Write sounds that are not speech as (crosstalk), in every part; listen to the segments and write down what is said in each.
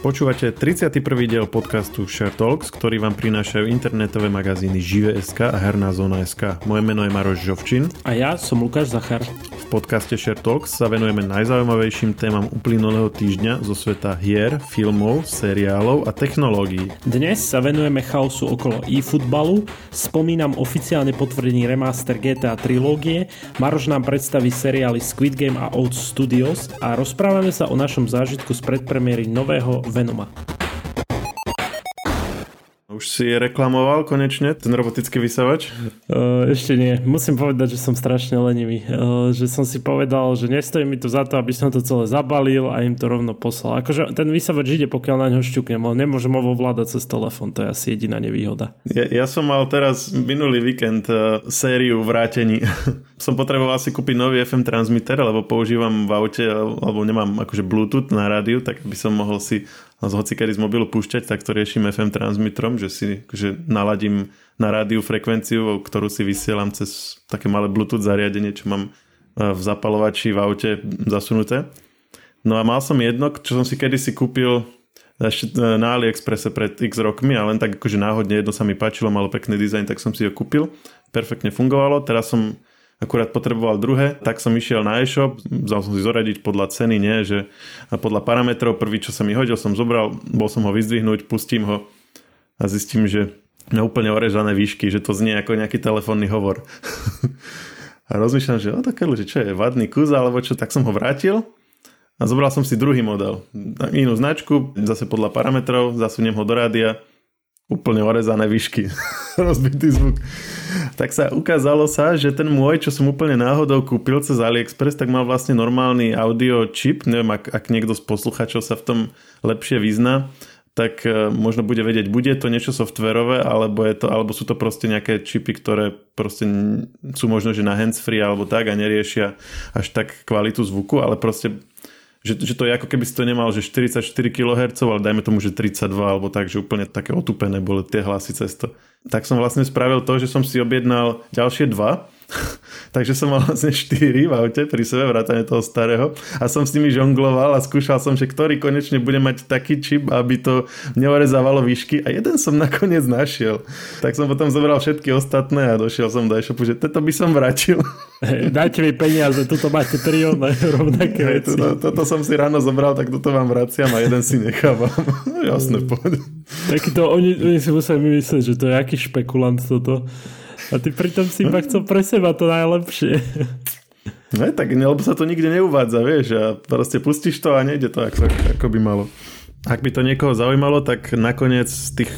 Počúvate 31. diel podcastu Share Talks, ktorý vám prinášajú internetové magazíny Žive.sk a Herná zóna.sk. Moje meno je Maroš Žovčin. A ja som Lukáš Zachar. V podcaste Share Talks sa venujeme najzaujímavejším témam uplynulého týždňa zo sveta hier, filmov, seriálov a technológií. Dnes sa venujeme chaosu okolo e-futbalu, spomínam oficiálne potvrdený remaster GTA trilógie, Maroš nám predstaví seriály Squid Game a Old Studios a rozprávame sa o našom zážitku z predpremiéry nového Venoma. Už si reklamoval konečne ten robotický vysavač? Ešte nie. Musím povedať, že som strašne lenivý. Že som si povedal, že nestojí mi to za to, aby som to celé zabalil a im to rovno poslal. Akože ten vysavač ide, pokiaľ na ňo šťuknem, ale nemôžem ho ovládať cez telefón. To je asi jediná nevýhoda. Ja, ja som mal teraz minulý víkend sériu vrátení. (laughs) som potreboval si kúpiť nový FM transmitter, lebo používam v aute, alebo nemám akože Bluetooth na rádiu, tak by som mohol si z hocikedy z mobilu púšťať, tak to riešim FM transmitrom, že si že naladím na rádiu frekvenciu, ktorú si vysielam cez také malé Bluetooth zariadenie, čo mám e, v zapalovači v aute zasunuté. No a mal som jedno, čo som si kedysi kúpil ešte e, na AliExpresse pred x rokmi a len tak akože náhodne jedno sa mi páčilo, malo pekný dizajn, tak som si ho kúpil. Perfektne fungovalo. Teraz som akurát potreboval druhé, tak som išiel na e-shop, vzal som si zoradiť podľa ceny, nie, že podľa parametrov, prvý, čo sa mi hodil, som zobral, bol som ho vyzdvihnúť, pustím ho a zistím, že na úplne orežané výšky, že to znie ako nejaký telefónny hovor. (laughs) a rozmýšľam, že o také, že čo je, vadný kus alebo čo, tak som ho vrátil a zobral som si druhý model. Inú značku, zase podľa parametrov, zasuniem ho do rádia úplne orezané výšky, (laughs) rozbitý zvuk. Tak sa ukázalo sa, že ten môj, čo som úplne náhodou kúpil cez AliExpress, tak mal vlastne normálny audio chip, neviem, ak, ak niekto z posluchačov sa v tom lepšie vyzná, tak uh, možno bude vedieť, bude to niečo softverové, alebo, je to, alebo sú to proste nejaké čipy, ktoré proste sú možno, že na handsfree alebo tak a neriešia až tak kvalitu zvuku, ale proste že, že to je ako keby si to nemal, že 44 kHz, ale dajme tomu, že 32 alebo tak, že úplne také otupené boli tie hlasy cez. Tak som vlastne spravil to, že som si objednal ďalšie dva (laughs) Takže som mal vlastne 4 v aute pri sebe, vrátane toho starého a som s nimi žongloval a skúšal som, že ktorý konečne bude mať taký čip, aby to neorezávalo výšky a jeden som nakoniec našiel. Tak som potom zobral všetky ostatné a došiel som do e-shopu, že toto by som vrátil. Hey, dajte mi peniaze, tuto máte tri (laughs) rovnaké hey, veci. Toto, toto som si ráno zobral, tak toto vám vraciam a jeden si nechávam. (laughs) Jasné, poď. to, oni, oni si museli myslieť, že to je aký špekulant toto. A ty pritom si iba chcel pre seba to najlepšie. No tak, lebo sa to nikde neuvádza, vieš, a proste pustíš to a nejde to ako, ako by malo. Ak by to niekoho zaujímalo, tak nakoniec z tých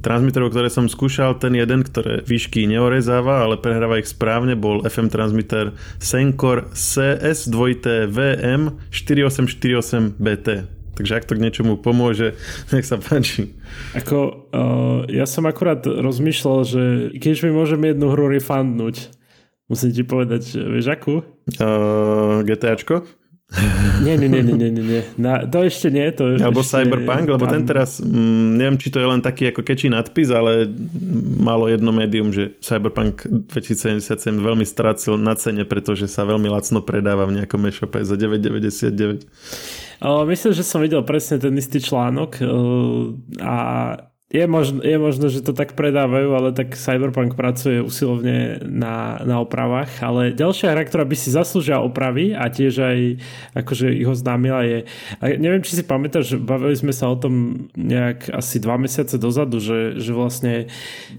transmiterov, ktoré som skúšal, ten jeden, ktoré výšky neorezáva, ale prehráva ich správne, bol FM transmitter Senkor CS2VM 4848BT. Takže ak to k niečomu pomôže, (laughs) nech sa páči. Ako, uh, ja som akurát rozmýšľal, že keď mi môžem jednu hru refundnúť, musím ti povedať, vieš akú? Uh, GTAčko? (laughs) nie, nie, nie, nie, nie, nie. Na, to ešte nie. To Alebo ešte, Cyberpunk, lebo ten teraz, mm, neviem, či to je len taký ako kečí nadpis, ale malo jedno médium, že Cyberpunk 2077 veľmi strácil na cene, pretože sa veľmi lacno predáva v nejakom e-shope za 9,99. Myslím, že som videl presne ten istý článok a je možno, je možno, že to tak predávajú, ale tak Cyberpunk pracuje usilovne na, na opravách. Ale ďalšia hra, ktorá by si zaslúžila opravy a tiež aj akože ich oznámila je... A neviem, či si pamätáš, bavili sme sa o tom nejak asi dva mesiace dozadu, že, že vlastne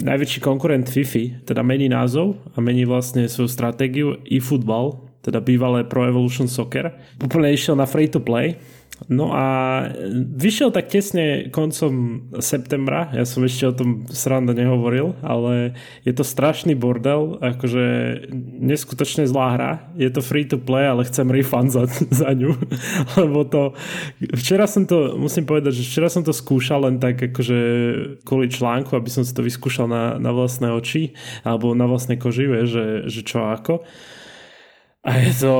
najväčší konkurent FIFA teda mení názov a mení vlastne svoju stratégiu e-football, teda bývalé Pro Evolution Soccer. Úplne išiel na free to play No a vyšiel tak tesne koncom septembra, ja som ešte o tom sranda nehovoril, ale je to strašný bordel, akože neskutočne zlá hra, je to free to play, ale chcem refund za, (laughs) za ňu, lebo to, včera som to, musím povedať, že včera som to skúšal len tak akože kvôli článku, aby som si to vyskúšal na, na vlastné oči, alebo na vlastné koži, že, že čo ako. A je to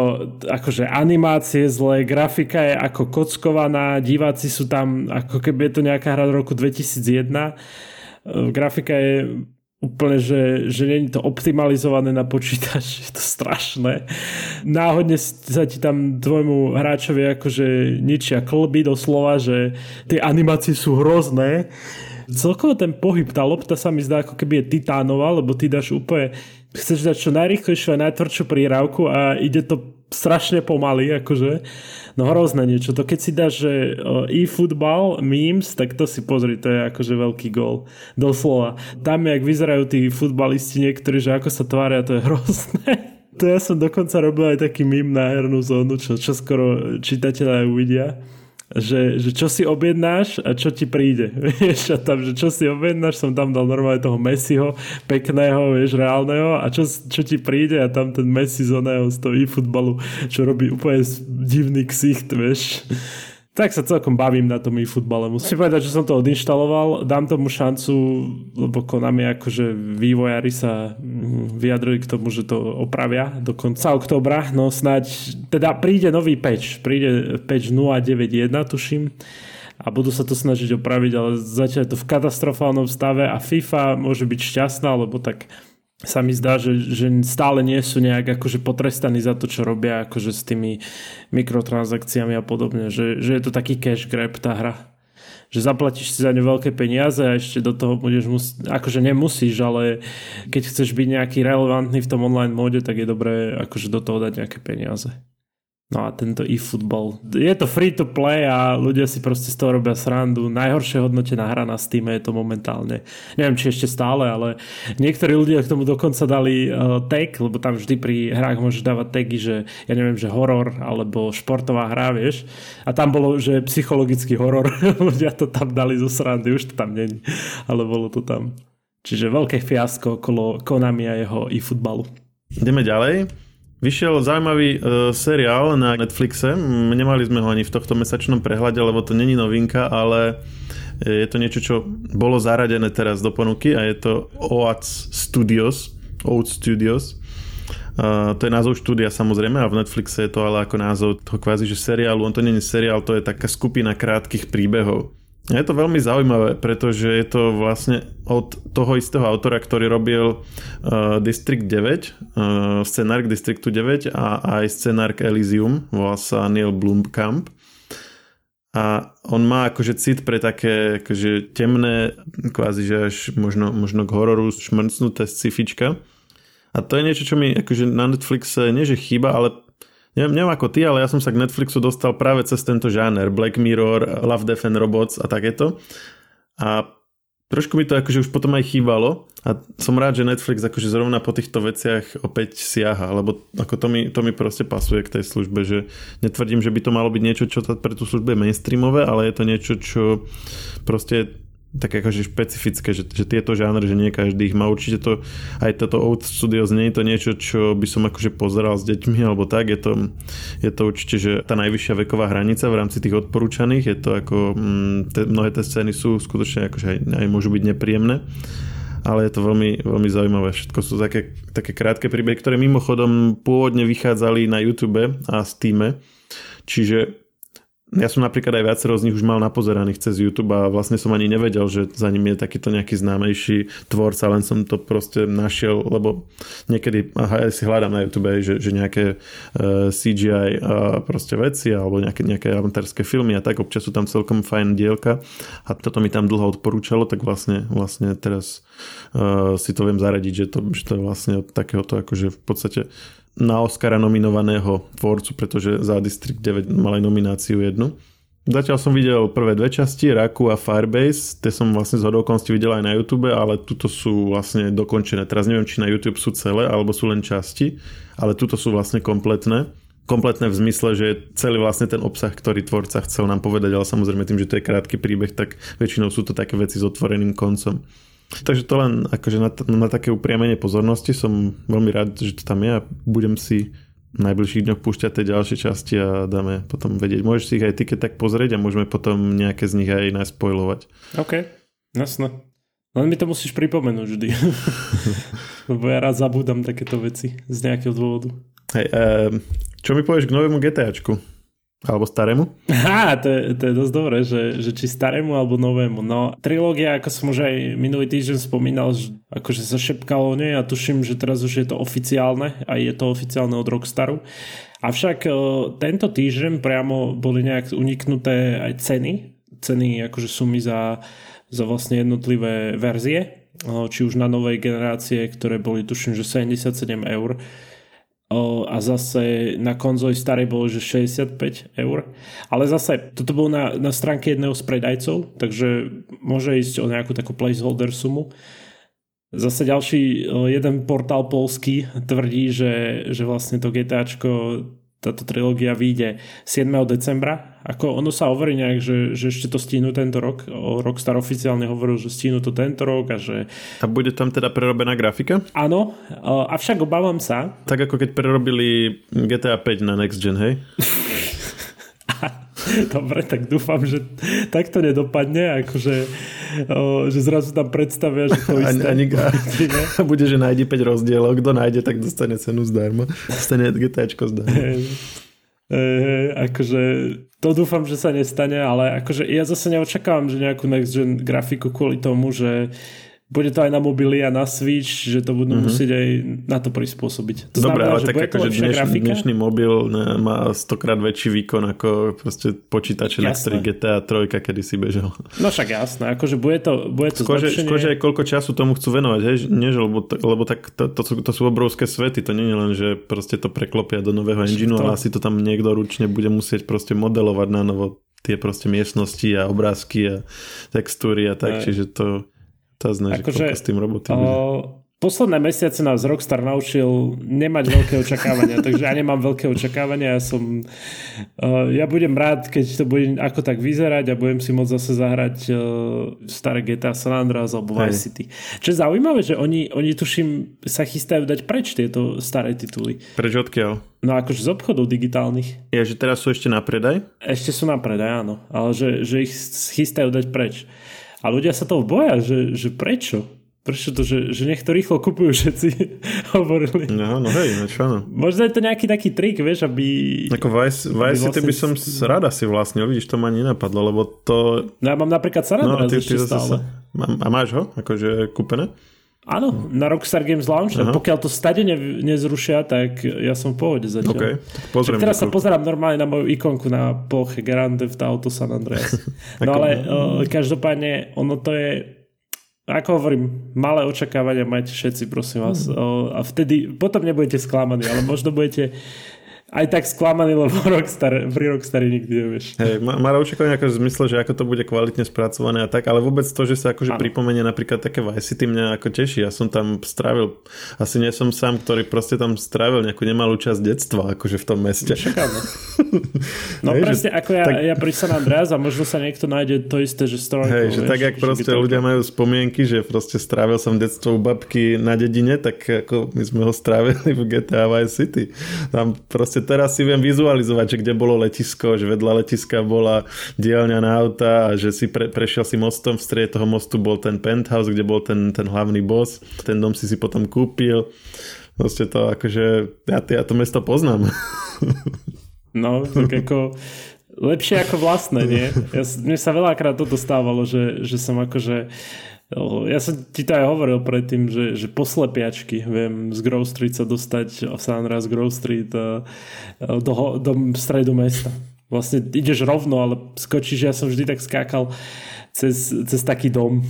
akože animácie zlé, grafika je ako kockovaná, diváci sú tam, ako keby je to nejaká hra z roku 2001. Grafika je úplne, že, že nie je to optimalizované na počítač, (laughs) je to strašné. Náhodne sa ti tam tvojmu hráčovi akože ničia klby doslova, že tie animácie sú hrozné. Celkovo ten pohyb, tá lopta sa mi zdá ako keby je titánová, lebo ty dáš úplne chceš dať čo najrychlejšiu a najtvrdšiu prírávku a ide to strašne pomaly, akože. No hrozné niečo. To keď si dáš, že e-football, memes, tak to si pozri, to je akože veľký gol. Doslova. Tam, jak vyzerajú tí futbalisti niektorí, že ako sa tvária, to je hrozné. To ja som dokonca robil aj taký mím na hernú zónu, čo, čo skoro čitateľe uvidia že, že čo si objednáš a čo ti príde. (laughs) Vieš, a tam, že čo si objednáš, som tam dal normálne toho Messiho, pekného, vieš, reálneho a čo, čo ti príde a tam ten Messi z oného z toho e-futbalu, čo robí úplne divný ksicht, vieš tak sa celkom bavím na tom e-futbale. Musím povedať, že som to odinštaloval, dám tomu šancu, lebo Konami akože vývojári sa mm, vyjadrujú k tomu, že to opravia do konca oktobra. No snáď, teda príde nový patch, príde patch 091, tuším a budú sa to snažiť opraviť, ale zatiaľ je to v katastrofálnom stave a FIFA môže byť šťastná, lebo tak sa mi zdá, že, že stále nie sú nejak akože potrestaní za to, čo robia akože s tými mikrotransakciami a podobne, že, že je to taký cash grab tá hra. Že zaplatíš si za ne veľké peniaze a ešte do toho budeš musieť, akože nemusíš, ale keď chceš byť nejaký relevantný v tom online móde, tak je dobré akože do toho dať nejaké peniaze. No a tento e-football. Je to free to play a ľudia si proste z toho robia srandu. Najhoršie hodnotená hra na Steam je to momentálne. Neviem, či ešte stále, ale niektorí ľudia k tomu dokonca dali uh, tag, lebo tam vždy pri hrách môžeš dávať tagy, že ja neviem, že horor alebo športová hra, vieš. A tam bolo, že psychologický horor. (laughs) ľudia to tam dali zo srandy, už to tam není. Ale bolo to tam. Čiže veľké fiasko okolo Konami a jeho e-futbalu. Ideme ďalej. Vyšiel zaujímavý uh, seriál na Netflixe. Nemali sme ho ani v tohto mesačnom prehľade, lebo to není novinka, ale je to niečo, čo bolo zaradené teraz do ponuky a je to OATS Studios. OATS Studios. Uh, to je názov štúdia samozrejme a v Netflixe je to ale ako názov toho kvázi, že seriálu. On to je seriál, to je taká skupina krátkých príbehov. Je to veľmi zaujímavé, pretože je to vlastne od toho istého autora, ktorý robil uh, District 9, uh, scenár k Districtu 9 a aj scenár k Elysium, volá sa Neil Blomkamp. A on má akože cit pre také akože temné, kvázi že až možno, možno k hororu šmrcnuté scifička. A to je niečo, čo mi akože na Netflixe nie že chýba, ale neviem, neviem ako ty, ale ja som sa k Netflixu dostal práve cez tento žáner. Black Mirror, Love, Death and Robots a takéto. A trošku mi to akože už potom aj chýbalo a som rád, že Netflix akože zrovna po týchto veciach opäť siaha, lebo ako to mi, to mi proste pasuje k tej službe, že netvrdím, že by to malo byť niečo, čo pre tú službu je mainstreamové, ale je to niečo, čo proste tak akože špecifické, že, že tieto žánry, že nie každý ich má. Určite to, aj toto Out Studios nie je to niečo, čo by som akože pozeral s deťmi alebo tak. Je to, je to určite, že tá najvyššia veková hranica v rámci tých odporúčaných. Je to ako, mm, te, mnohé tie scény sú skutočne akože aj, aj môžu byť nepríjemné ale je to veľmi, veľmi zaujímavé. Všetko sú také, také krátke príbehy, ktoré mimochodom pôvodne vychádzali na YouTube a Steam. Čiže ja som napríklad aj viacero z nich už mal napozeraných cez YouTube a vlastne som ani nevedel, že za ním je takýto nejaký známejší tvorca, len som to proste našiel, lebo niekedy aha, ja si hľadám na YouTube, že, že nejaké uh, e, CGI uh, proste veci alebo nejaké, nejaké amatérske filmy a tak občas sú tam celkom fajn dielka a toto mi tam dlho odporúčalo, tak vlastne, vlastne teraz uh, si to viem zaradiť, že to, že to je vlastne od takéhoto akože v podstate na Oscara nominovaného tvorcu, pretože za District 9 mal aj nomináciu jednu. Zatiaľ som videl prvé dve časti, Raku a Firebase, tie som vlastne z hodovokonosti videl aj na YouTube, ale tuto sú vlastne dokončené. Teraz neviem, či na YouTube sú celé, alebo sú len časti, ale tuto sú vlastne kompletné. Kompletné v zmysle, že celý vlastne ten obsah, ktorý tvorca chcel nám povedať, ale samozrejme tým, že to je krátky príbeh, tak väčšinou sú to také veci s otvoreným koncom. Takže to len akože na, na také upriamenie pozornosti som veľmi rád, že to tam je a budem si v najbližších dňoch púšťať tie ďalšie časti a dáme potom vedieť. Môžeš si ich aj ty keď tak pozrieť a môžeme potom nejaké z nich aj naspojlovať. OK, jasno. Len mi to musíš pripomenúť vždy. (laughs) Lebo ja rád zabúdam takéto veci z nejakého dôvodu. Hej, um, čo mi povieš k novému GTAčku? Alebo starému? Á, to je, to je dosť dobré, že, že či starému alebo novému. No, trilógia, ako som už aj minulý týždeň spomínal, že akože sa šepkalo nie, ja tuším, že teraz už je to oficiálne a je to oficiálne od Rockstaru. Avšak o, tento týždeň priamo boli nejak uniknuté aj ceny, ceny akože sumy za, za vlastne jednotlivé verzie, o, či už na novej generácie, ktoré boli tuším, že 77 eur O, a zase na konzoli starej bolo, že 65 eur. Ale zase, toto bolo na, na stránke jedného z predajcov, takže môže ísť o nejakú takú placeholder sumu. Zase ďalší jeden portál polský tvrdí, že, že vlastne to GTAčko táto trilógia vyjde 7. decembra. Ako ono sa hovorí nejak, že, že ešte to stínu tento rok. O Rockstar oficiálne hovoril, že stínu to tento rok a že... A bude tam teda prerobená grafika? Áno, avšak obávam sa. Tak ako keď prerobili GTA 5 na Next Gen, hej? (laughs) (laughs) Dobre, tak dúfam, že takto nedopadne, akože o, že zrazu tam predstavia, že to isté. Ani, ani, (laughs) bude, že nájde 5 rozdielov, kto nájde, tak dostane cenu zdarma. Dostane GTčko zdarma. E, akože to dúfam, že sa nestane, ale akože ja zase neočakávam, že nejakú next gen grafiku kvôli tomu, že bude to aj na mobily a na Switch, že to budú mm-hmm. musieť aj na to prispôsobiť. To Dobre, znamená, ale tak akože dneš, dnešný mobil má stokrát väčší výkon ako proste počítače na ktorý GTA 3 kedy si bežal. No však jasné, akože bude to, bude to skôr, zlepšenie. Skôr, aj koľko času tomu chcú venovať, hej? Nie, že, lebo, lebo tak to, to, sú, to sú obrovské svety, to nie je len, že proste to preklopia do nového engineu, ale asi to tam niekto ručne bude musieť proste modelovať na novo tie proste miestnosti a obrázky a textúry a tak, aj. čiže to tá že akože, s tým roboty o, Posledné mesiace nás Rockstar naučil nemať veľké (laughs) očakávania, takže ja nemám veľké očakávania. Ja, som, uh, ja budem rád, keď to bude ako tak vyzerať a budem si môcť zase zahrať uh, staré GTA San Andreas alebo Vice City. Čo je zaujímavé, že oni, oni tuším sa chystajú dať preč tieto staré tituly. Preč odkiaľ? No akože z obchodov digitálnych. Je, že teraz sú ešte na predaj? Ešte sú na predaj, áno. Ale že, že ich chystajú dať preč. A ľudia sa toho boja, že, že prečo? Prečo to, že, že nech to rýchlo kupujú všetci, (laughs) hovorili. No, no hej, no čo áno. Možno je to nejaký taký trik, vieš, aby... Ako Vice, Vice vlastne... by som rada si vlastne, vidíš, to ma nenapadlo, lebo to... No ja mám napríklad San Andreas no, ty, ty stále. Sa... A máš ho, akože kúpené? Áno, na Rockstar Games Launch. Aha. Pokiaľ to stade ne, nezrušia, tak ja som v pohode zatiaľ. Okay, tak pozriem. teraz sa pozerám normálne na moju ikonku na ploche Grand Theft Auto San Andreas. (laughs) no ale uh, každopádne ono to je ako hovorím, malé očakávania majte všetci, prosím vás. Mm. O, a vtedy, potom nebudete sklamaní, ale možno budete aj tak sklamaný, lebo (laughs) Rockstar, pri Rockstare nikdy nevieš. Hej, má, má očakávanie ako v zmysle, že ako to bude kvalitne spracované a tak, ale vôbec to, že sa akože ano. pripomenie napríklad také Vice City mňa ako teší. Ja som tam strávil, asi nie som sám, ktorý proste tam strávil nejakú nemalú časť detstva, akože v tom meste. Čakáme. (laughs) No hej, presne, že, ako ja, tak... ja pri San Andreas a možno sa niekto nájde to isté, že strojko. Hej, že vieš, tak, jak proste ľudia majú spomienky, že proste strávil som detstvo u babky na dedine, tak ako my sme ho strávili v GTA Vice City. Tam proste proste teraz si viem vizualizovať, že kde bolo letisko, že vedľa letiska bola dielňa na auta a že si pre, prešiel si mostom, v strede toho mostu bol ten penthouse, kde bol ten, ten hlavný boss, ten dom si si potom kúpil. Proste to akože, ja, ja to mesto poznám. (laughs) No, tak ako lepšie ako vlastné, nie? Ja, mne sa veľakrát toto stávalo, že, že som akože ja som ti to aj hovoril predtým, že, že poslepiačky viem z Grove Street sa dostať v San Andreas Grove Street eh, do, do stredu mesta. Vlastne ideš rovno, ale skočíš, ja som vždy tak skákal cez, cez taký dom,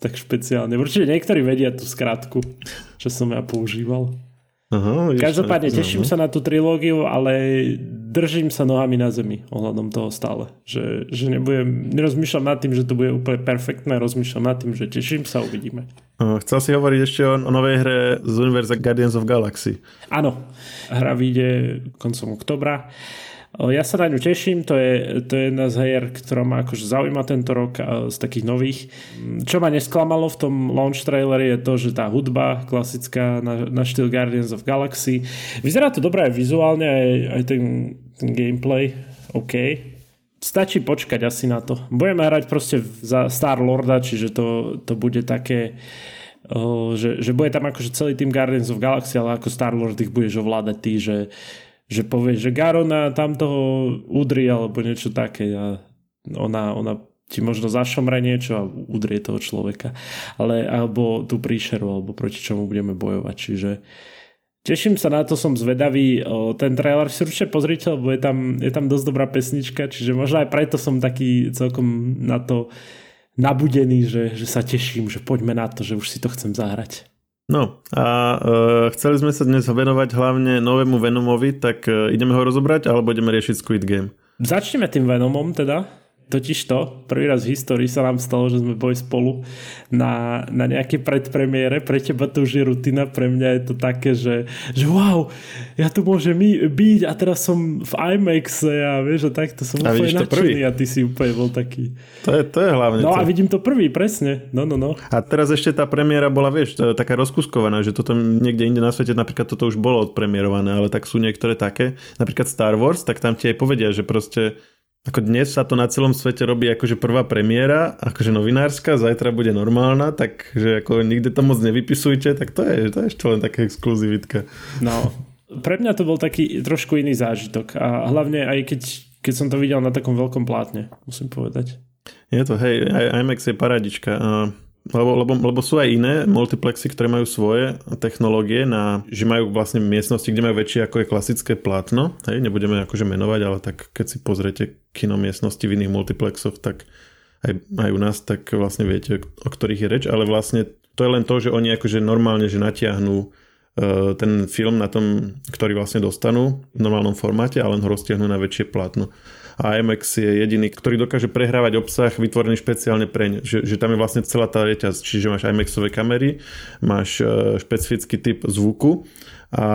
tak špeciálne. Určite niektorí vedia tú skratku, čo som ja používal. Aha, Každopádne teším no. sa na tú trilógiu, ale držím sa nohami na zemi ohľadom toho stále. Že, že nebudem, nerozmýšľam nad tým, že to bude úplne perfektné, rozmýšľam nad tým, že teším sa, uvidíme. Chcel si hovoriť ešte o, o novej hre z univerza Guardians of Galaxy. Áno, hra vyjde koncom oktobra. Ja sa na ňu teším, to je, to je jedna z hier, ktorá ma akože zaujíma tento rok z takých nových. Čo ma nesklamalo v tom launch traileri je to, že tá hudba klasická na, na štýl Guardians of Galaxy. Vyzerá to dobré vizuálne, aj, aj ten, ten gameplay, OK. Stačí počkať asi na to. Budeme hrať proste za Star Lorda, čiže to, to bude také že, že bude tam akože celý tým Guardians of Galaxy, ale ako Star Lord ich budeš ovládať ty, že že povie, že Garona tam toho udri alebo niečo také a ona, ona ti možno zašomre niečo a udrie toho človeka. Ale alebo tú príšeru, alebo proti čomu budeme bojovať. Čiže teším sa na to, som zvedavý. Ten trailer si určite pozrite, lebo je tam, je tam dosť dobrá pesnička, čiže možno aj preto som taký celkom na to nabudený, že, že sa teším, že poďme na to, že už si to chcem zahrať. No a uh, chceli sme sa dnes venovať hlavne novému Venomovi, tak uh, ideme ho rozobrať alebo ideme riešiť Squid Game? Začneme tým Venomom teda. Totiž to, prvý raz v histórii sa nám stalo, že sme boli spolu na, na nejaké predpremiére. Pre teba to už je rutina, pre mňa je to také, že, že wow, ja tu môžem byť a teraz som v IMAX a vieš, a takto som a úplne nadšený a ty si úplne bol taký. To je, to je hlavne No to. a vidím to prvý, presne. No, no, no. A teraz ešte tá premiéra bola, vieš, taká rozkuskovaná, že toto niekde inde na svete, napríklad toto už bolo odpremierované, ale tak sú niektoré také, napríklad Star Wars, tak tam ti aj povedia, že proste ako dnes sa to na celom svete robí akože prvá premiéra, akože novinárska, zajtra bude normálna, takže ako nikde to moc nevypisujte, tak to je, to je ešte len taká exkluzivitka. No, pre mňa to bol taký trošku iný zážitok a hlavne aj keď, keď som to videl na takom veľkom plátne, musím povedať. Je to, hej, IMAX je paradička. Lebo, lebo, lebo sú aj iné multiplexy, ktoré majú svoje technológie, na, že majú vlastne miestnosti, kde majú väčšie ako je klasické plátno. Hej, nebudeme akože menovať, ale tak keď si pozriete kino miestnosti v iných multiplexoch, tak aj, aj u nás, tak vlastne viete, o ktorých je reč, ale vlastne to je len to, že oni akože normálne, že natiahnú uh, ten film na tom, ktorý vlastne dostanú v normálnom formáte a len ho roztiahnu na väčšie plátno IMAX je jediný, ktorý dokáže prehrávať obsah vytvorený špeciálne pre ne. Že, že tam je vlastne celá tá reťaz, čiže máš IMAXové kamery, máš e, špecifický typ zvuku a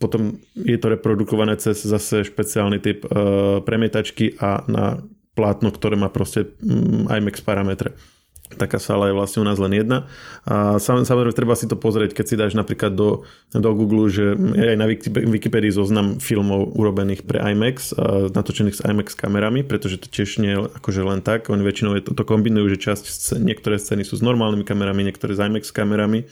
potom je to reprodukované cez zase špeciálny typ uh, premietačky a na plátno, ktoré má proste IMAX parametre. Taká sala je vlastne u nás len jedna. A samozrejme treba si to pozrieť, keď si dáš napríklad do, do Google, že je aj na Wikipedii zoznam filmov urobených pre IMAX, natočených s IMAX kamerami, pretože to tiež nie akože len tak. Oni väčšinou to, to kombinujú, že časť niektoré scény sú s normálnymi kamerami, niektoré s IMAX kamerami.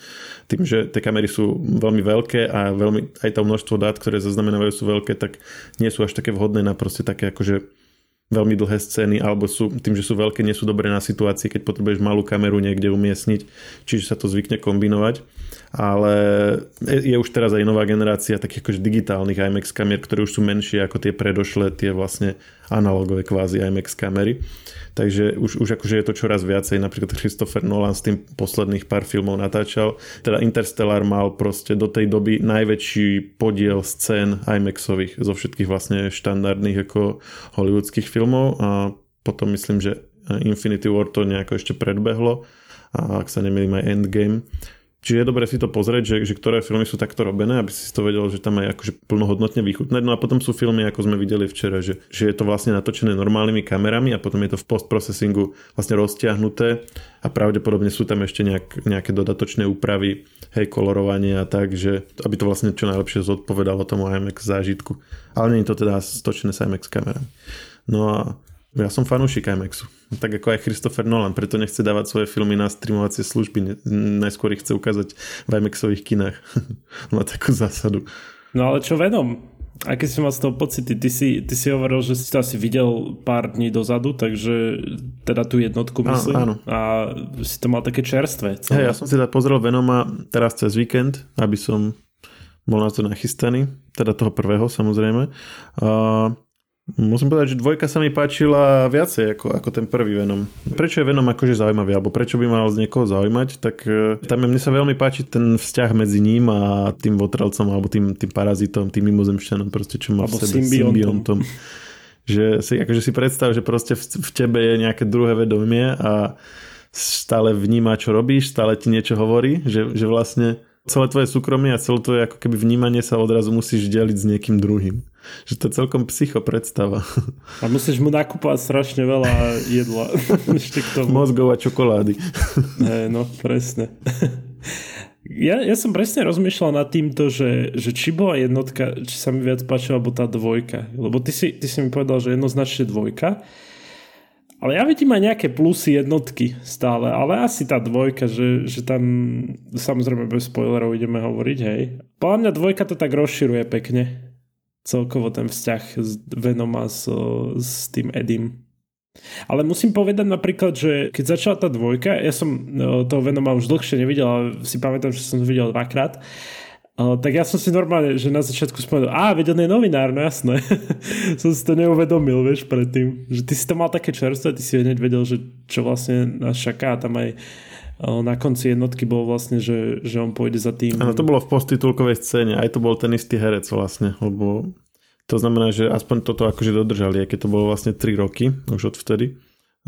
Tým, že tie kamery sú veľmi veľké a veľmi, aj to množstvo dát, ktoré zaznamenávajú sú veľké, tak nie sú až také vhodné na proste také akože veľmi dlhé scény, alebo sú, tým, že sú veľké, nie sú dobré na situácii, keď potrebuješ malú kameru niekde umiestniť, čiže sa to zvykne kombinovať. Ale je už teraz aj nová generácia takých akože digitálnych IMAX kamier, ktoré už sú menšie ako tie predošlé, tie vlastne analogové kvázi IMAX kamery. Takže už, už akože je to čoraz viacej. Napríklad Christopher Nolan s tým posledných pár filmov natáčal. Teda Interstellar mal proste do tej doby najväčší podiel scén IMAXových zo všetkých vlastne štandardných ako hollywoodských filmov a potom myslím, že Infinity War to nejako ešte predbehlo a ak sa nemýlim aj Endgame Čiže je dobré si to pozrieť, že, že ktoré filmy sú takto robené, aby si to vedel, že tam aj akože plnohodnotne vychutnať. No a potom sú filmy, ako sme videli včera, že, že je to vlastne natočené normálnymi kamerami a potom je to v postprocesingu vlastne roztiahnuté a pravdepodobne sú tam ešte nejak, nejaké dodatočné úpravy, hej, kolorovanie a tak, že aby to vlastne čo najlepšie zodpovedalo tomu IMAX zážitku. Ale nie je to teda stočené s IMAX kamerami. No a ja som fanúšik IMAXu. Tak ako aj Christopher Nolan, preto nechce dávať svoje filmy na streamovacie služby. Najskôr ich chce ukázať v IMAXových kinách. (laughs) Má takú zásadu. No ale čo Venom? Aké si mal z toho pocity? Ty si, ty si hovoril, že si to asi videl pár dní dozadu, takže teda tú jednotku myslím. Áno. A si to mal také čerstvé. Hej, ja som si teda pozrel Venoma teraz cez víkend, aby som bol na to nachystaný. Teda toho prvého samozrejme. Uh, Musím povedať, že dvojka sa mi páčila viacej ako, ako ten prvý Venom. Prečo je Venom akože zaujímavý, alebo prečo by mal z niekoho zaujímať, tak e, tam mne sa veľmi páči ten vzťah medzi ním a tým votrelcom, alebo tým, tým parazitom, tým mimozemšťanom, proste čo má v sebe, symbiontom. symbiontom. Že si, akože si predstav, že proste v, v tebe je nejaké druhé vedomie a stále vníma, čo robíš, stále ti niečo hovorí, že, že vlastne celé tvoje súkromie a celé tvoje ako keby vnímanie sa odrazu musíš deliť s niekým druhým. Že to celkom psycho predstava. A musíš mu nakúpať strašne veľa jedla. (laughs) Ešte k tomu. Mozgov a čokolády. Hey, no, presne. Ja, ja som presne rozmýšľal nad týmto, že, že či bola jednotka, či sa mi viac páčila, alebo tá dvojka. Lebo ty si, ty si mi povedal, že jednoznačne dvojka. Ale ja vidím aj nejaké plusy jednotky stále, ale asi tá dvojka, že, že tam samozrejme bez spoilerov ideme hovoriť, hej. Podľa mňa dvojka to tak rozširuje pekne celkovo ten vzťah s Venoma s, s tým Edim. Ale musím povedať napríklad, že keď začala tá dvojka, ja som no, toho Venoma už dlhšie nevidel, ale si pamätám, že som to videl dvakrát, tak ja som si normálne, že na začiatku spomenul, a veď on je novinár, no jasné. (laughs) som si to neuvedomil, vieš, predtým. Že ty si to mal také čerstvé, ty si hneď vedel, že čo vlastne nás čaká. Tam aj na konci jednotky bol vlastne, že, že on pôjde za tým. Áno, to bolo v postitulkovej scéne, aj to bol ten istý herec vlastne, lebo to znamená, že aspoň toto akože dodržali, aj to bolo vlastne 3 roky už odvtedy.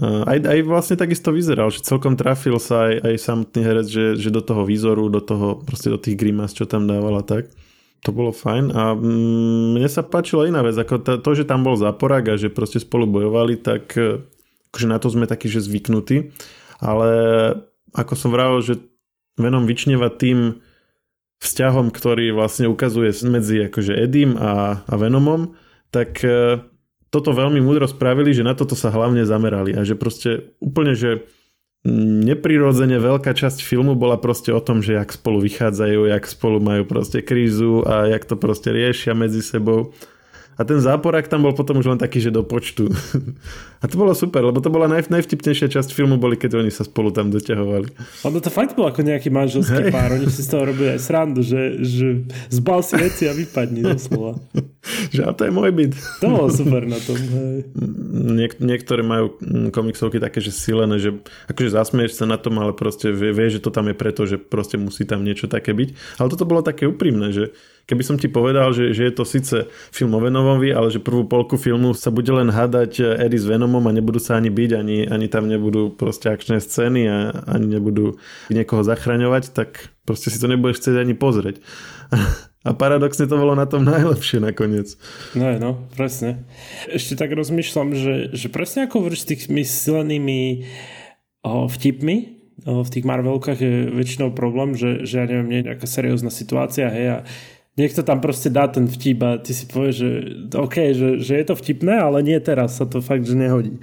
Aj, aj vlastne takisto vyzeral, že celkom trafil sa aj, aj samotný herec, že, že do toho výzoru, do toho, proste do tých grimas, čo tam dávala tak. To bolo fajn a mm, mne sa páčila iná vec, ako to, to, že tam bol záporák a že proste spolu bojovali, tak e, akože na to sme takí, že zvyknutí, ale ako som vravel, že Venom vyčnieva tým, vzťahom, ktorý vlastne ukazuje medzi akože Edim a, a Venomom, tak e, toto veľmi múdro spravili, že na toto sa hlavne zamerali a že proste úplne, že neprirodzene veľká časť filmu bola proste o tom, že jak spolu vychádzajú, jak spolu majú proste krízu a jak to proste riešia medzi sebou. A ten záporák tam bol potom už len taký, že do počtu. A to bolo super, lebo to bola naj, najvtipnejšia časť filmu, boli keď oni sa spolu tam doťahovali. Ono to fakt bolo ako nejaký manželský hey. pár, oni si z toho robili aj srandu, že, že zbal si veci a vypadni doslova. že a to je môj byt. To bolo super na tom. Hej. Niek- niektoré majú mm, komiksovky také, že silené, že akože zasmieš sa na tom, ale proste vie, vie, že to tam je preto, že proste musí tam niečo také byť. Ale toto bolo také úprimné, že keby som ti povedal, že, že je to síce film o Venomovi, ale že prvú polku filmu sa bude len hádať Eddie s Venomom a nebudú sa ani byť, ani, ani tam nebudú proste akčné scény a ani nebudú niekoho zachraňovať, tak proste si to nebudeš chcieť ani pozrieť. (laughs) A paradoxne to bolo na tom najlepšie nakoniec. No no, presne. Ešte tak rozmýšľam, že, že presne ako hovoríš s tými silenými o, vtipmi, o, v tých Marvelkách je väčšinou problém, že, že ja neviem, nejaká seriózna situácia, hej, a niekto tam proste dá ten vtip a ty si povieš, že OK, že, že je to vtipné, ale nie teraz, sa to fakt, že nehodí.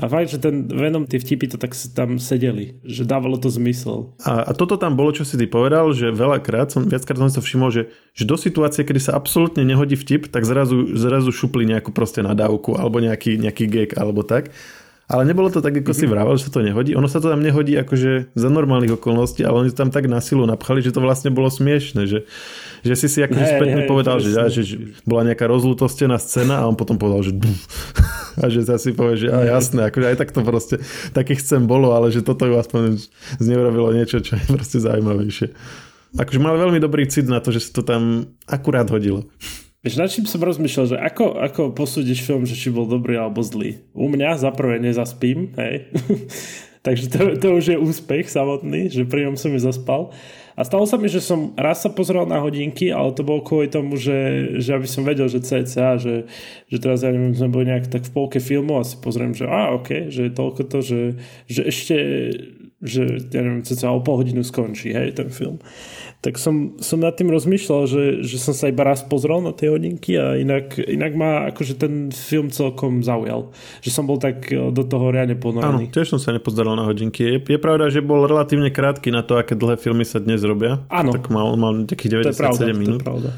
A fakt, že ten Venom, tie vtipy to tak tam sedeli, že dávalo to zmysel. A, a toto tam bolo, čo si ty povedal, že veľakrát, som, viackrát som si to všimol, že, že do situácie, kedy sa absolútne nehodí vtip, tak zrazu, zrazu šupli nejakú proste nadávku alebo nejaký, nejaký gag alebo tak. Ale nebolo to tak, ako si mhm. vravel, že sa to nehodí. Ono sa to tam nehodí akože za normálnych okolností, ale oni to tam tak na silu napchali, že to vlastne bolo smiešne, že, že si si akože hey, spätne hey, povedal, že, že, že bola nejaká rozlutostená scéna a on potom povedal, že (laughs) a že sa si povie, že a jasné, akože aj tak to proste takých scén bolo, ale že toto ju aspoň zneurobilo niečo, čo je proste zaujímavejšie. Akože mal veľmi dobrý cit na to, že sa to tam akurát hodilo. Vieš, nad čím som rozmýšľal, že ako, ako posúdiš film, že či bol dobrý alebo zlý. U mňa za prvé nezaspím, hej. (laughs) Takže to, to už je úspech samotný, že pri ňom som mi zaspal. A stalo sa mi, že som raz sa pozrel na hodinky, ale to bolo kvôli tomu, že, že aby som vedel, že CCA, že, že teraz ja neviem, sme boli nejak tak v polke filmu a si pozriem, že a ok, že je toľko to, že, že ešte že ja neviem, cca o pol hodinu skončí, hej, ten film. Tak som, som nad tým rozmýšľal, že, že som sa iba raz pozrel na tie hodinky a inak, inak ma akože ten film celkom zaujal. Že som bol tak e, do toho riadne ponorený. Áno, tiež som sa nepozeral na hodinky. Je, je pravda, že bol relatívne krátky na to, aké dlhé filmy sa dnes robia. Áno. Tak mal, mal takých 97 to je pravda, minút. To je pravda.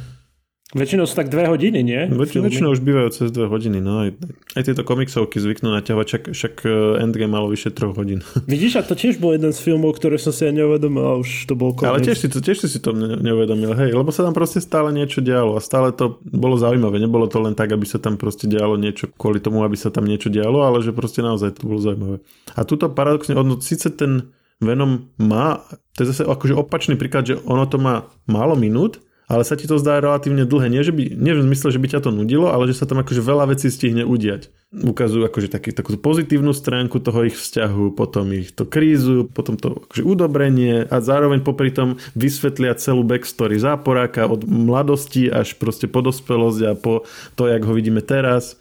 Väčšinou sú tak dve hodiny, nie? Väč- väčšinou už bývajú cez dve hodiny, no aj, aj tieto komiksovky zvyknú naťahovať, však, však e, Endgame malo vyše troch hodín. (laughs) Vidíš, a to tiež bol jeden z filmov, ktoré som si aj neuvedomil a už to bol koniec. Ale tiež si, to, tiež si to neuvedomil, hej, lebo sa tam proste stále niečo dialo a stále to bolo zaujímavé, nebolo to len tak, aby sa tam proste dialo niečo kvôli tomu, aby sa tam niečo dialo, ale že proste naozaj to bolo zaujímavé. A tuto paradoxne, ono, síce ten Venom má, to je zase akože opačný príklad, že ono to má málo minút, ale sa ti to zdá relatívne dlhé. Nie, že by, nie v zmysle, že by ťa to nudilo, ale že sa tam akože veľa vecí stihne udiať. Ukazujú akože taký, takú pozitívnu stránku toho ich vzťahu, potom ich to krízu, potom to akože udobrenie a zároveň popri tom vysvetlia celú backstory záporáka od mladosti až proste po dospelosť a po to, jak ho vidíme teraz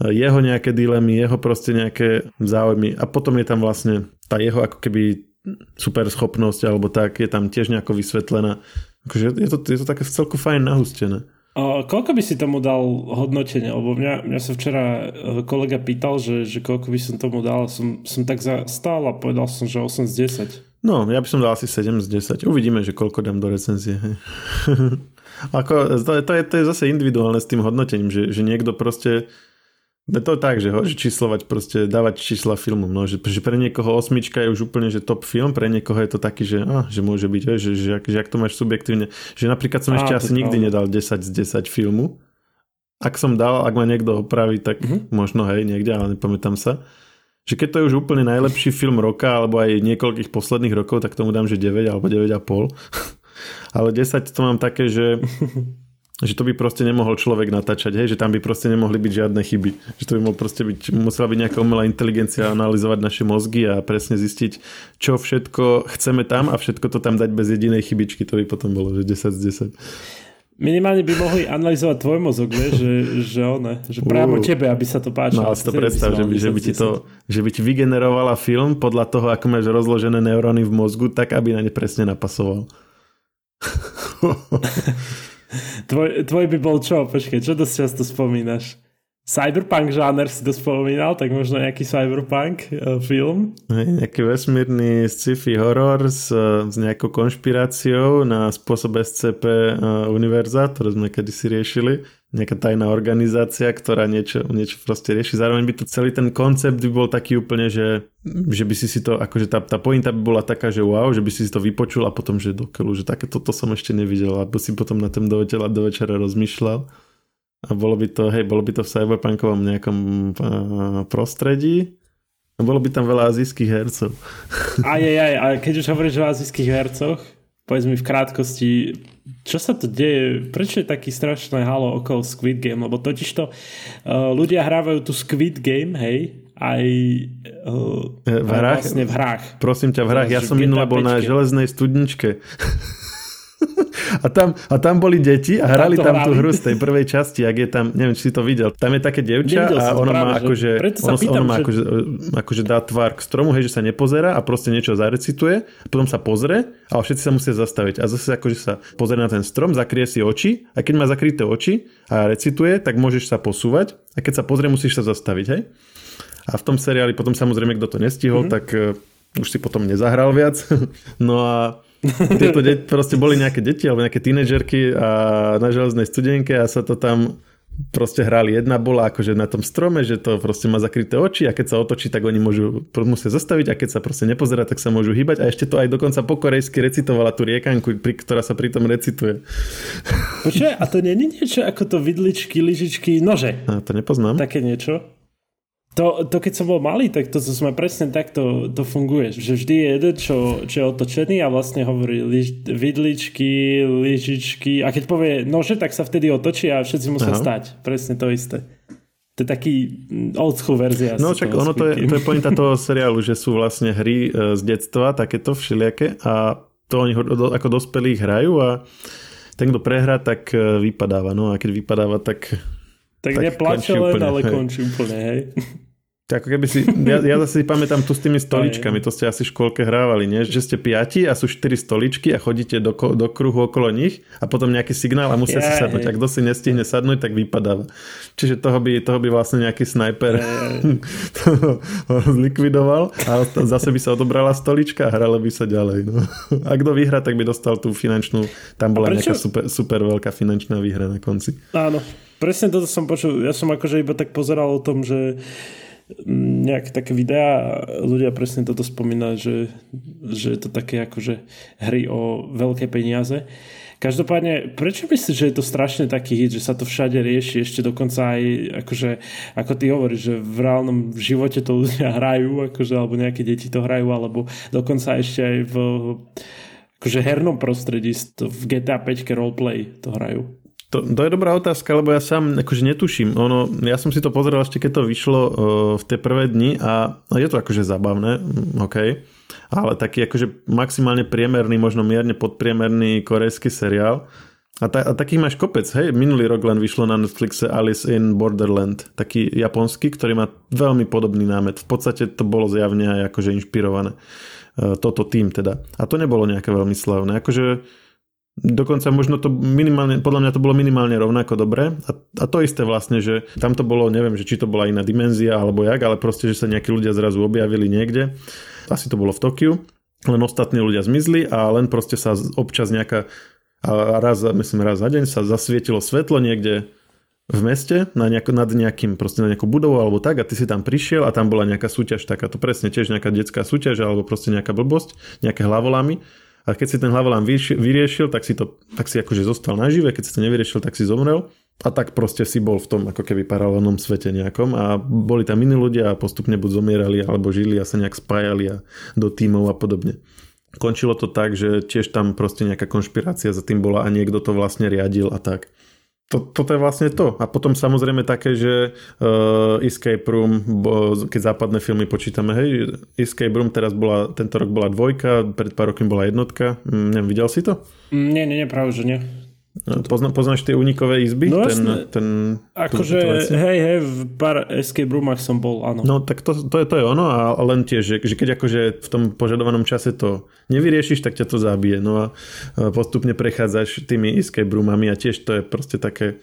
jeho nejaké dilemy, jeho proste nejaké záujmy a potom je tam vlastne tá jeho ako keby super schopnosť alebo tak je tam tiež nejako vysvetlená Akože je to, je to také v celku fajn nahustené. A koľko by si tomu dal hodnotenie? Lebo mňa, mňa sa včera e, kolega pýtal, že, že koľko by som tomu dal. Som, som tak zastál a povedal som, že 8 z 10. No, ja by som dal asi 7 z 10. Uvidíme, že koľko dám do recenzie. (laughs) Ako, to, to, je, to je zase individuálne s tým hodnotením, že, že niekto proste to je tak, že, ho, že číslovať proste, dávať čísla filmu, no, že, že pre niekoho osmička je už úplne že top film, pre niekoho je to taký, že, ah, že môže byť, že, že, že, že ak to máš subjektívne, že napríklad som ešte asi nikdy nedal 10 z 10 filmu, ak som dal, ak ma niekto opraví, tak mm-hmm. možno hej, niekde, ale nepamätám sa. Že keď to je už úplne najlepší film roka, alebo aj niekoľkých posledných rokov, tak tomu dám, že 9 alebo 9,5. (laughs) ale 10 to mám také, že (laughs) že to by proste nemohol človek natáčať, hej, že tam by proste nemohli byť žiadne chyby. Že to by mohol proste byť, musela byť nejaká umelá inteligencia analyzovať naše mozgy a presne zistiť, čo všetko chceme tam a všetko to tam dať bez jedinej chybičky. To by potom bolo, že 10 z 10. Minimálne by mohli analyzovať tvoj mozog, vieš, že, že, one, že práve uh, tebe, aby sa to páčilo. No ale si to predstav, že by, že, by ti to, že by ti vygenerovala film podľa toho, ako máš rozložené neuróny v mozgu, tak aby na ne presne napasoval. (laughs) tvoj, tvoj by bol čo? Počkej, čo dosť často spomínaš? Cyberpunk žáner si to spomínal, tak možno nejaký cyberpunk uh, film? Nejaký vesmírny sci-fi horor s, s nejakou konšpiráciou na spôsob SCP uh, univerza, ktoré sme kedysi riešili nejaká tajná organizácia, ktorá niečo, niečo proste rieši. Zároveň by to celý ten koncept by bol taký úplne, že, že by si si to, akože tá, tá pointa by bola taká, že wow, že by si si to vypočul a potom, že dokeľu, že také toto som ešte nevidel a si potom na tom do do večera rozmýšľal. A bolo by to, hej, bolo by to v cyberpunkovom nejakom uh, prostredí a bolo by tam veľa azijských hercov. (laughs) Aj, aj, aj, a keď už hovoríš o azijských hercoch, povedz mi v krátkosti, čo sa to deje, prečo je taký strašné halo okolo Squid Game, lebo totiž to uh, ľudia hrávajú tu Squid Game, hej, aj, uh, v hrách? vlastne v hrách. Prosím ťa, v hrách. Ja som minule bol na železnej studničke. (laughs) A tam, a tam boli deti a hrali tam, tam tú hru z tej prvej časti, ak je tam, neviem, či si to videl. Tam je také dievča a ono má akože, ono, ono má akože, akože dá tvár k stromu, hej, že sa nepozerá a proste niečo zarecituje, potom sa pozrie a všetci sa musia zastaviť. A zase akože sa pozrie na ten strom, zakrie si oči a keď má zakryté oči a recituje, tak môžeš sa posúvať a keď sa pozrie, musíš sa zastaviť, hej. A v tom seriáli potom samozrejme, kto to nestihol, mm-hmm. tak uh, už si potom nezahral viac. (laughs) no a tieto deti, proste boli nejaké deti alebo nejaké tínedžerky a na železnej studenke a sa to tam proste hrali. Jedna bola akože na tom strome, že to proste má zakryté oči a keď sa otočí, tak oni môžu, musia zastaviť a keď sa proste nepozerá, tak sa môžu hýbať a ešte to aj dokonca po korejsky recitovala tú riekanku, pri, ktorá sa pritom recituje. Počuaj, a to nie je niečo ako to vidličky, lyžičky, nože? A to nepoznám. Také niečo? To, to keď som bol malý, tak to, to sme presne takto to funguje. Že vždy je jeden, čo, čo je otočený a vlastne hovorí liž, vidličky, lyžičky a keď povie nože, tak sa vtedy otočí a všetci musia Aha. stať. Presne to isté. To je taký old school verzia. No čak ono to je, to je pointa toho seriálu, že sú vlastne hry e, z detstva, takéto všelijaké a to oni ako dospelí hrajú a ten, kto prehrá, tak e, vypadáva. No a keď vypadáva, tak tak, tak neplače len, úplne, ale hej. končí úplne, hej. Tak ako keby si, ja, ja zase si pamätám tu s tými stoličkami, to ste asi v škôlke hrávali, nie? Že ste piati a sú štyri stoličky a chodíte do, do kruhu okolo nich a potom nejaký signál a musia ja, si sadnúť. Ak kto si nestihne sadnúť, tak vypadáva. Čiže toho by, toho by vlastne nejaký snajper (laughs) zlikvidoval a zase by sa odobrala stolička a hralo by sa ďalej. No. A kto vyhra, tak by dostal tú finančnú, tam bola nejaká super, super veľká finančná výhra na konci. Áno, presne toto som počul. Ja som akože iba tak pozeral o tom, že nejaké také videá ľudia presne toto spomínajú, že, že je to také akože hry o veľké peniaze. Každopádne, prečo myslíš, že je to strašne taký hit, že sa to všade rieši, ešte dokonca aj, akože, ako ty hovoríš, že v reálnom živote to ľudia hrajú, akože, alebo nejaké deti to hrajú, alebo dokonca ešte aj v akože hernom prostredí, v GTA 5 roleplay to hrajú. To, to je dobrá otázka, lebo ja sám akože netuším. Ono, ja som si to pozeral ešte keď to vyšlo uh, v tie prvé dni a je to akože zabavné, mm, OK. Ale taký akože maximálne priemerný, možno mierne podpriemerný korejský seriál. A, ta, a takých máš kopec, hej, minulý rok len vyšlo na Netflixe Alice in Borderland, taký japonský, ktorý má veľmi podobný námet. V podstate to bolo zjavne aj akože inšpirované. Uh, toto tým teda. A to nebolo nejaké veľmi slavné. Akože Dokonca možno to minimálne, podľa mňa to bolo minimálne rovnako dobre. A, a to isté vlastne, že tam to bolo, neviem, že či to bola iná dimenzia alebo jak, ale proste, že sa nejakí ľudia zrazu objavili niekde. Asi to bolo v Tokiu. Len ostatní ľudia zmizli a len proste sa občas nejaká a raz, myslím raz za deň sa zasvietilo svetlo niekde v meste na nejako, nad nejakým, proste na nejakú budovu alebo tak a ty si tam prišiel a tam bola nejaká súťaž taká, to presne tiež nejaká detská súťaž alebo proste nejaká blbosť, nejaké hlavolamy a keď si ten hlavolám vyriešil, tak si, to, tak si akože zostal nažive, keď si to nevyriešil, tak si zomrel. A tak proste si bol v tom ako keby paralelnom svete nejakom. A boli tam iní ľudia a postupne buď zomierali alebo žili a sa nejak spájali a do tímov a podobne. Končilo to tak, že tiež tam proste nejaká konšpirácia za tým bola a niekto to vlastne riadil a tak to, toto je vlastne to. A potom samozrejme také, že uh, Escape Room, bo, keď západné filmy počítame, hej, Escape Room teraz bola, tento rok bola dvojka, pred pár rokmi bola jednotka. Mm, neviem, videl si to? Mm, nie, nie, nie, práve, že nie. No, pozná, poznáš tie unikové izby? No ten, ten, akože, hej, hej, v pár escape roomach som bol, áno. No tak to, to, je, to je ono a len tiež, že, že keď akože v tom požadovanom čase to nevyriešiš, tak ťa to zabije. No a postupne prechádzaš tými escape roomami a tiež to je proste také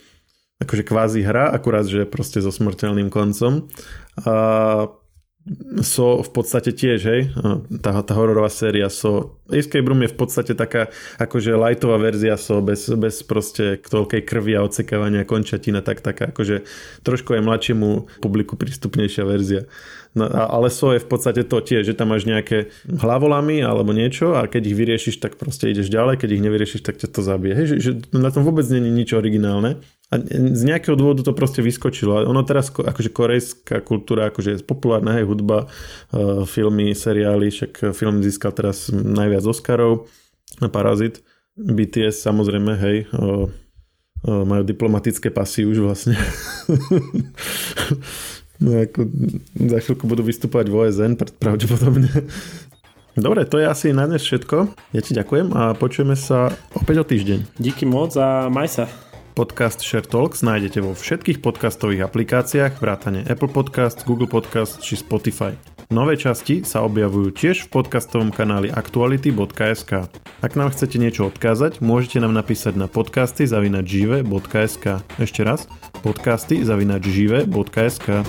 akože kvázi hra, akurát, že proste so smrteľným koncom. A so v podstate tiež, hej, tá, tá hororová séria so. Escape Room je v podstate taká akože lightová verzia so bez, bez proste toľkej krvi a odsekávania končatina, tak taká akože trošku aj mladšiemu publiku prístupnejšia verzia. No, ale so je v podstate to tiež, že tam máš nejaké hlavolamy alebo niečo a keď ich vyriešiš, tak proste ideš ďalej, keď ich nevyriešiš, tak ťa to zabije. Hej, že, že na tom vôbec je nič originálne. A z nejakého dôvodu to proste vyskočilo. Ono teraz, akože korejská kultúra, akože je populárna, hej, hudba, uh, filmy, seriály, však film získal teraz najviac Oscarov, Parazit, BTS samozrejme, hej, majú diplomatické pasy už vlastne. (laughs) no ako, za chvíľku budú vystúpať v OSN, pravdepodobne. Dobre, to je asi na dnes všetko. Ja ti ďakujem a počujeme sa opäť o týždeň. Díky moc a maj sa. Podcast Share Talks nájdete vo všetkých podcastových aplikáciách vrátane Apple Podcast, Google Podcast či Spotify. Nové časti sa objavujú tiež v podcastovom kanáli aktuality.sk. Ak nám chcete niečo odkázať, môžete nám napísať na podcasty zavinačive.sk. Ešte raz, podcasty zavinačive.sk.